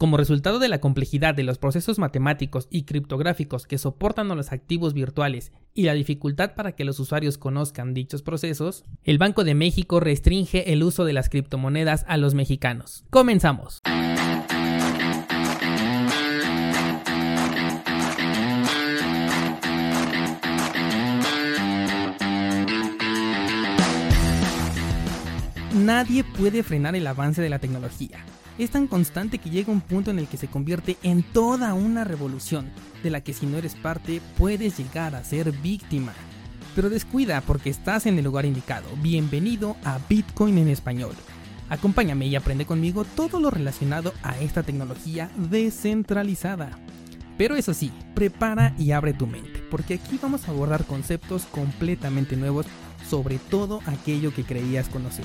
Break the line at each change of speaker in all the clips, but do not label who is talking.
Como resultado de la complejidad de los procesos matemáticos y criptográficos que soportan a los activos virtuales y la dificultad para que los usuarios conozcan dichos procesos, el Banco de México restringe el uso de las criptomonedas a los mexicanos. Comenzamos. Nadie puede frenar el avance de la tecnología es tan constante que llega un punto en el que se convierte en toda una revolución, de la que si no eres parte puedes llegar a ser víctima. Pero descuida porque estás en el lugar indicado. Bienvenido a Bitcoin en español. Acompáñame y aprende conmigo todo lo relacionado a esta tecnología descentralizada. Pero eso sí, prepara y abre tu mente, porque aquí vamos a abordar conceptos completamente nuevos sobre todo aquello que creías conocer.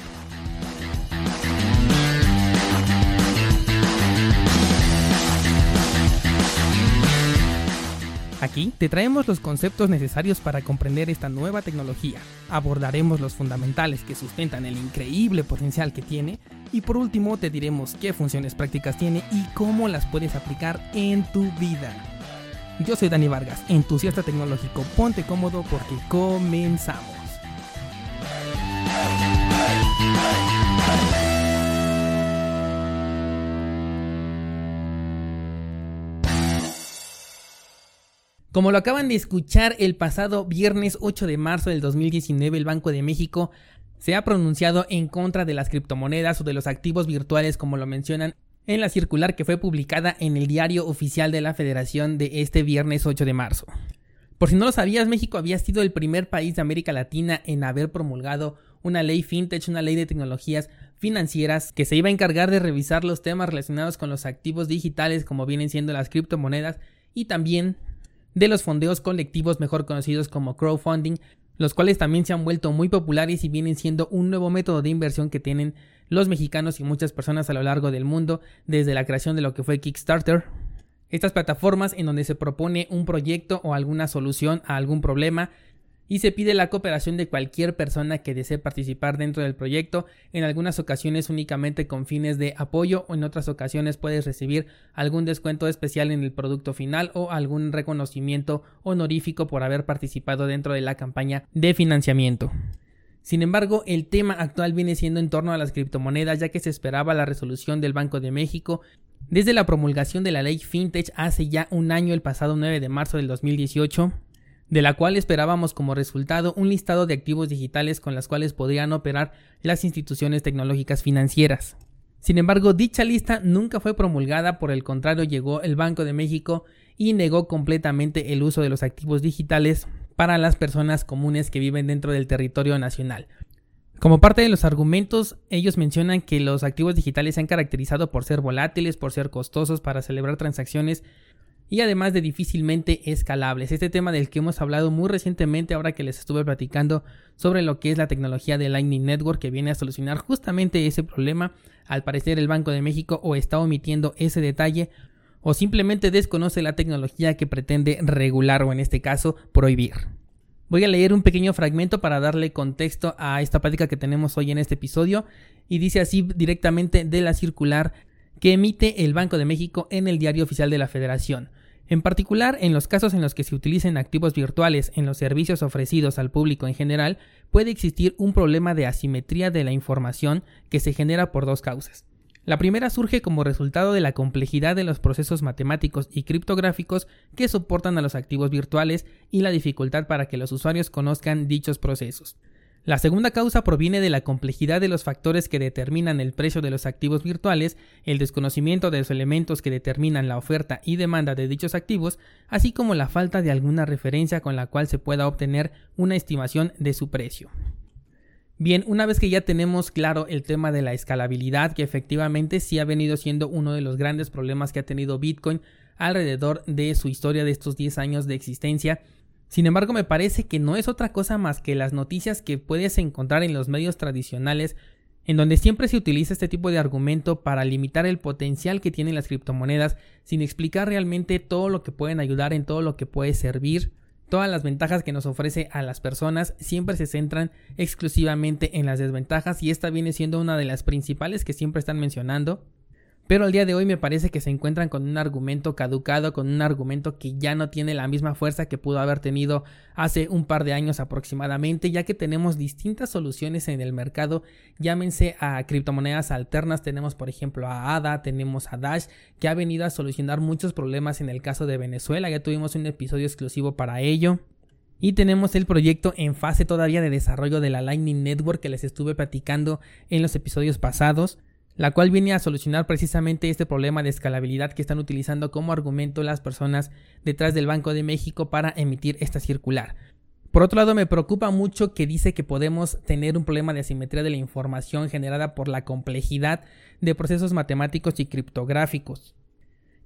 Aquí te traemos los conceptos necesarios para comprender esta nueva tecnología, abordaremos los fundamentales que sustentan el increíble potencial que tiene y por último te diremos qué funciones prácticas tiene y cómo las puedes aplicar en tu vida. Yo soy Dani Vargas, entusiasta tecnológico, ponte cómodo porque comenzamos. Como lo acaban de escuchar, el pasado viernes 8 de marzo del 2019 el Banco de México se ha pronunciado en contra de las criptomonedas o de los activos virtuales como lo mencionan en la circular que fue publicada en el diario oficial de la Federación de este viernes 8 de marzo. Por si no lo sabías, México había sido el primer país de América Latina en haber promulgado una ley fintech, una ley de tecnologías financieras que se iba a encargar de revisar los temas relacionados con los activos digitales como vienen siendo las criptomonedas y también de los fondeos colectivos mejor conocidos como crowdfunding, los cuales también se han vuelto muy populares y vienen siendo un nuevo método de inversión que tienen los mexicanos y muchas personas a lo largo del mundo desde la creación de lo que fue Kickstarter. Estas plataformas en donde se propone un proyecto o alguna solución a algún problema y se pide la cooperación de cualquier persona que desee participar dentro del proyecto, en algunas ocasiones únicamente con fines de apoyo o en otras ocasiones puedes recibir algún descuento especial en el producto final o algún reconocimiento honorífico por haber participado dentro de la campaña de financiamiento. Sin embargo, el tema actual viene siendo en torno a las criptomonedas ya que se esperaba la resolución del Banco de México desde la promulgación de la ley FinTech hace ya un año el pasado 9 de marzo del 2018 de la cual esperábamos como resultado un listado de activos digitales con las cuales podrían operar las instituciones tecnológicas financieras. Sin embargo, dicha lista nunca fue promulgada, por el contrario llegó el Banco de México y negó completamente el uso de los activos digitales para las personas comunes que viven dentro del territorio nacional. Como parte de los argumentos, ellos mencionan que los activos digitales se han caracterizado por ser volátiles, por ser costosos para celebrar transacciones y además de difícilmente escalables. Este tema del que hemos hablado muy recientemente ahora que les estuve platicando sobre lo que es la tecnología de Lightning Network que viene a solucionar justamente ese problema. Al parecer el Banco de México o está omitiendo ese detalle o simplemente desconoce la tecnología que pretende regular o en este caso prohibir. Voy a leer un pequeño fragmento para darle contexto a esta plática que tenemos hoy en este episodio y dice así directamente de la circular que emite el Banco de México en el Diario Oficial de la Federación. En particular, en los casos en los que se utilicen activos virtuales en los servicios ofrecidos al público en general, puede existir un problema de asimetría de la información que se genera por dos causas. La primera surge como resultado de la complejidad de los procesos matemáticos y criptográficos que soportan a los activos virtuales y la dificultad para que los usuarios conozcan dichos procesos. La segunda causa proviene de la complejidad de los factores que determinan el precio de los activos virtuales, el desconocimiento de los elementos que determinan la oferta y demanda de dichos activos, así como la falta de alguna referencia con la cual se pueda obtener una estimación de su precio. Bien, una vez que ya tenemos claro el tema de la escalabilidad, que efectivamente sí ha venido siendo uno de los grandes problemas que ha tenido Bitcoin alrededor de su historia de estos 10 años de existencia, sin embargo, me parece que no es otra cosa más que las noticias que puedes encontrar en los medios tradicionales, en donde siempre se utiliza este tipo de argumento para limitar el potencial que tienen las criptomonedas, sin explicar realmente todo lo que pueden ayudar, en todo lo que puede servir. Todas las ventajas que nos ofrece a las personas siempre se centran exclusivamente en las desventajas y esta viene siendo una de las principales que siempre están mencionando. Pero al día de hoy me parece que se encuentran con un argumento caducado, con un argumento que ya no tiene la misma fuerza que pudo haber tenido hace un par de años aproximadamente, ya que tenemos distintas soluciones en el mercado, llámense a criptomonedas alternas, tenemos por ejemplo a ADA, tenemos a Dash, que ha venido a solucionar muchos problemas en el caso de Venezuela, ya tuvimos un episodio exclusivo para ello. Y tenemos el proyecto en fase todavía de desarrollo de la Lightning Network que les estuve platicando en los episodios pasados la cual viene a solucionar precisamente este problema de escalabilidad que están utilizando como argumento las personas detrás del Banco de México para emitir esta circular. Por otro lado, me preocupa mucho que dice que podemos tener un problema de asimetría de la información generada por la complejidad de procesos matemáticos y criptográficos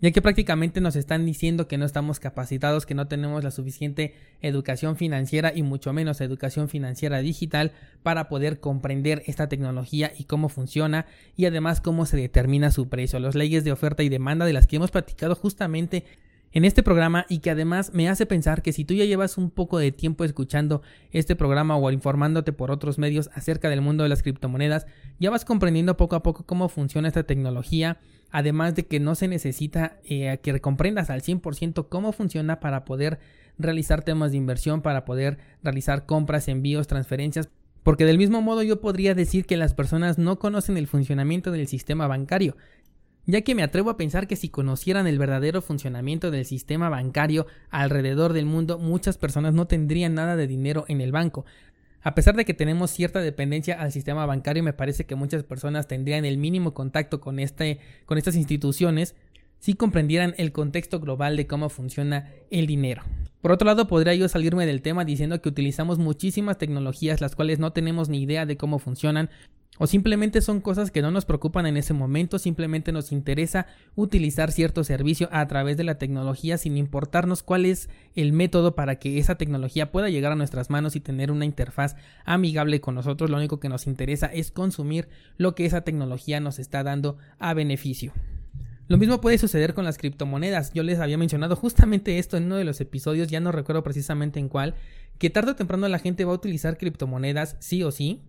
ya que prácticamente nos están diciendo que no estamos capacitados, que no tenemos la suficiente educación financiera y mucho menos educación financiera digital para poder comprender esta tecnología y cómo funciona y además cómo se determina su precio, las leyes de oferta y demanda de las que hemos platicado justamente en este programa y que además me hace pensar que si tú ya llevas un poco de tiempo escuchando este programa o informándote por otros medios acerca del mundo de las criptomonedas, ya vas comprendiendo poco a poco cómo funciona esta tecnología, además de que no se necesita eh, que comprendas al 100% cómo funciona para poder realizar temas de inversión, para poder realizar compras, envíos, transferencias, porque del mismo modo yo podría decir que las personas no conocen el funcionamiento del sistema bancario, ya que me atrevo a pensar que si conocieran el verdadero funcionamiento del sistema bancario alrededor del mundo, muchas personas no tendrían nada de dinero en el banco. A pesar de que tenemos cierta dependencia al sistema bancario, me parece que muchas personas tendrían el mínimo contacto con, este, con estas instituciones si comprendieran el contexto global de cómo funciona el dinero. Por otro lado, podría yo salirme del tema diciendo que utilizamos muchísimas tecnologías las cuales no tenemos ni idea de cómo funcionan, o simplemente son cosas que no nos preocupan en ese momento, simplemente nos interesa utilizar cierto servicio a través de la tecnología sin importarnos cuál es el método para que esa tecnología pueda llegar a nuestras manos y tener una interfaz amigable con nosotros. Lo único que nos interesa es consumir lo que esa tecnología nos está dando a beneficio. Lo mismo puede suceder con las criptomonedas. Yo les había mencionado justamente esto en uno de los episodios, ya no recuerdo precisamente en cuál, que tarde o temprano la gente va a utilizar criptomonedas sí o sí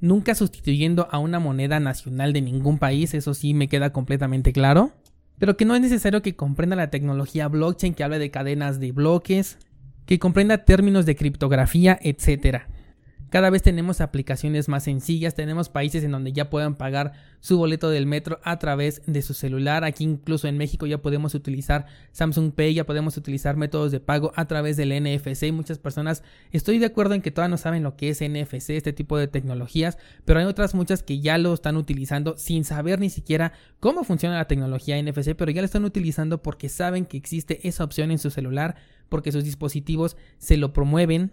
nunca sustituyendo a una moneda nacional de ningún país, eso sí me queda completamente claro, pero que no es necesario que comprenda la tecnología blockchain que hable de cadenas de bloques, que comprenda términos de criptografía, etc. Cada vez tenemos aplicaciones más sencillas, tenemos países en donde ya puedan pagar su boleto del metro a través de su celular. Aquí incluso en México ya podemos utilizar Samsung Pay, ya podemos utilizar métodos de pago a través del NFC. Muchas personas, estoy de acuerdo en que todavía no saben lo que es NFC, este tipo de tecnologías, pero hay otras muchas que ya lo están utilizando sin saber ni siquiera cómo funciona la tecnología NFC, pero ya lo están utilizando porque saben que existe esa opción en su celular, porque sus dispositivos se lo promueven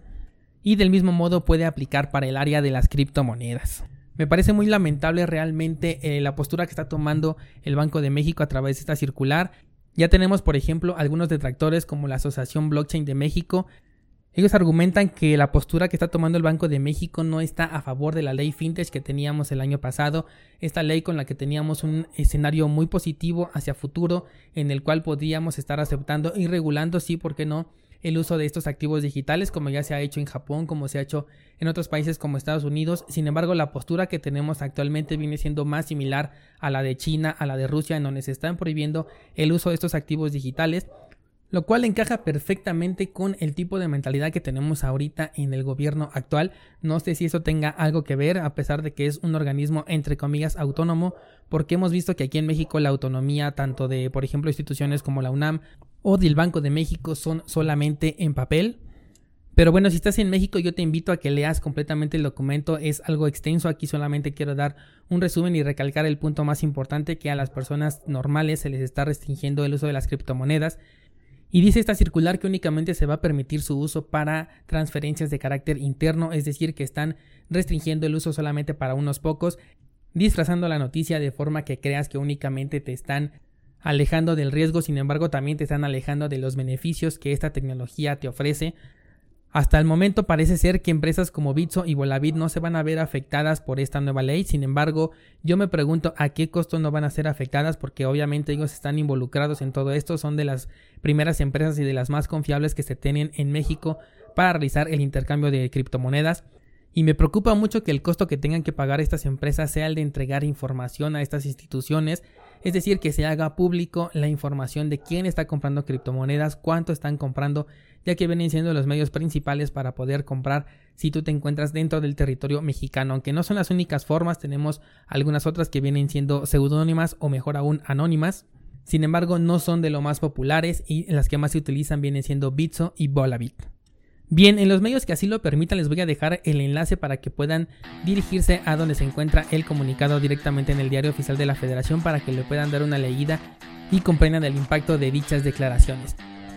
y del mismo modo puede aplicar para el área de las criptomonedas. Me parece muy lamentable realmente eh, la postura que está tomando el Banco de México a través de esta circular. Ya tenemos, por ejemplo, algunos detractores como la Asociación Blockchain de México. Ellos argumentan que la postura que está tomando el Banco de México no está a favor de la ley fintech que teníamos el año pasado, esta ley con la que teníamos un escenario muy positivo hacia futuro en el cual podríamos estar aceptando y regulando, sí, ¿por qué no?, el uso de estos activos digitales, como ya se ha hecho en Japón, como se ha hecho en otros países como Estados Unidos. Sin embargo, la postura que tenemos actualmente viene siendo más similar a la de China, a la de Rusia, en donde se están prohibiendo el uso de estos activos digitales lo cual encaja perfectamente con el tipo de mentalidad que tenemos ahorita en el gobierno actual. No sé si eso tenga algo que ver, a pesar de que es un organismo entre comillas autónomo, porque hemos visto que aquí en México la autonomía tanto de, por ejemplo, instituciones como la UNAM o del Banco de México son solamente en papel. Pero bueno, si estás en México yo te invito a que leas completamente el documento, es algo extenso, aquí solamente quiero dar un resumen y recalcar el punto más importante que a las personas normales se les está restringiendo el uso de las criptomonedas. Y dice esta circular que únicamente se va a permitir su uso para transferencias de carácter interno, es decir, que están restringiendo el uso solamente para unos pocos, disfrazando la noticia de forma que creas que únicamente te están alejando del riesgo, sin embargo también te están alejando de los beneficios que esta tecnología te ofrece hasta el momento parece ser que empresas como Bitso y Volavit no se van a ver afectadas por esta nueva ley, sin embargo yo me pregunto a qué costo no van a ser afectadas porque obviamente ellos están involucrados en todo esto, son de las primeras empresas y de las más confiables que se tienen en México para realizar el intercambio de criptomonedas. Y me preocupa mucho que el costo que tengan que pagar estas empresas sea el de entregar información a estas instituciones es decir, que se haga público la información de quién está comprando criptomonedas, cuánto están comprando, ya que vienen siendo los medios principales para poder comprar si tú te encuentras dentro del territorio mexicano. Aunque no son las únicas formas, tenemos algunas otras que vienen siendo seudónimas o mejor aún anónimas. Sin embargo, no son de lo más populares y las que más se utilizan vienen siendo Bitso y Volabit. Bien, en los medios que así lo permitan les voy a dejar el enlace para que puedan dirigirse a donde se encuentra el comunicado directamente en el diario oficial de la federación para que le puedan dar una leída y comprendan el impacto de dichas declaraciones.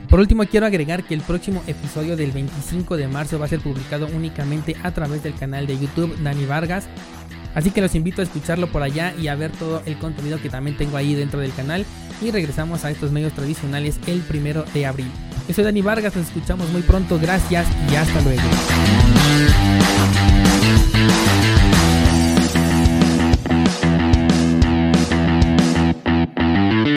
Por último, quiero agregar que el próximo episodio del 25 de marzo va a ser publicado únicamente a través del canal de YouTube Dani Vargas. Así que los invito a escucharlo por allá y a ver todo el contenido que también tengo ahí dentro del canal. Y regresamos a estos medios tradicionales el primero de abril. Yo soy Dani Vargas, nos escuchamos muy pronto. Gracias y hasta luego.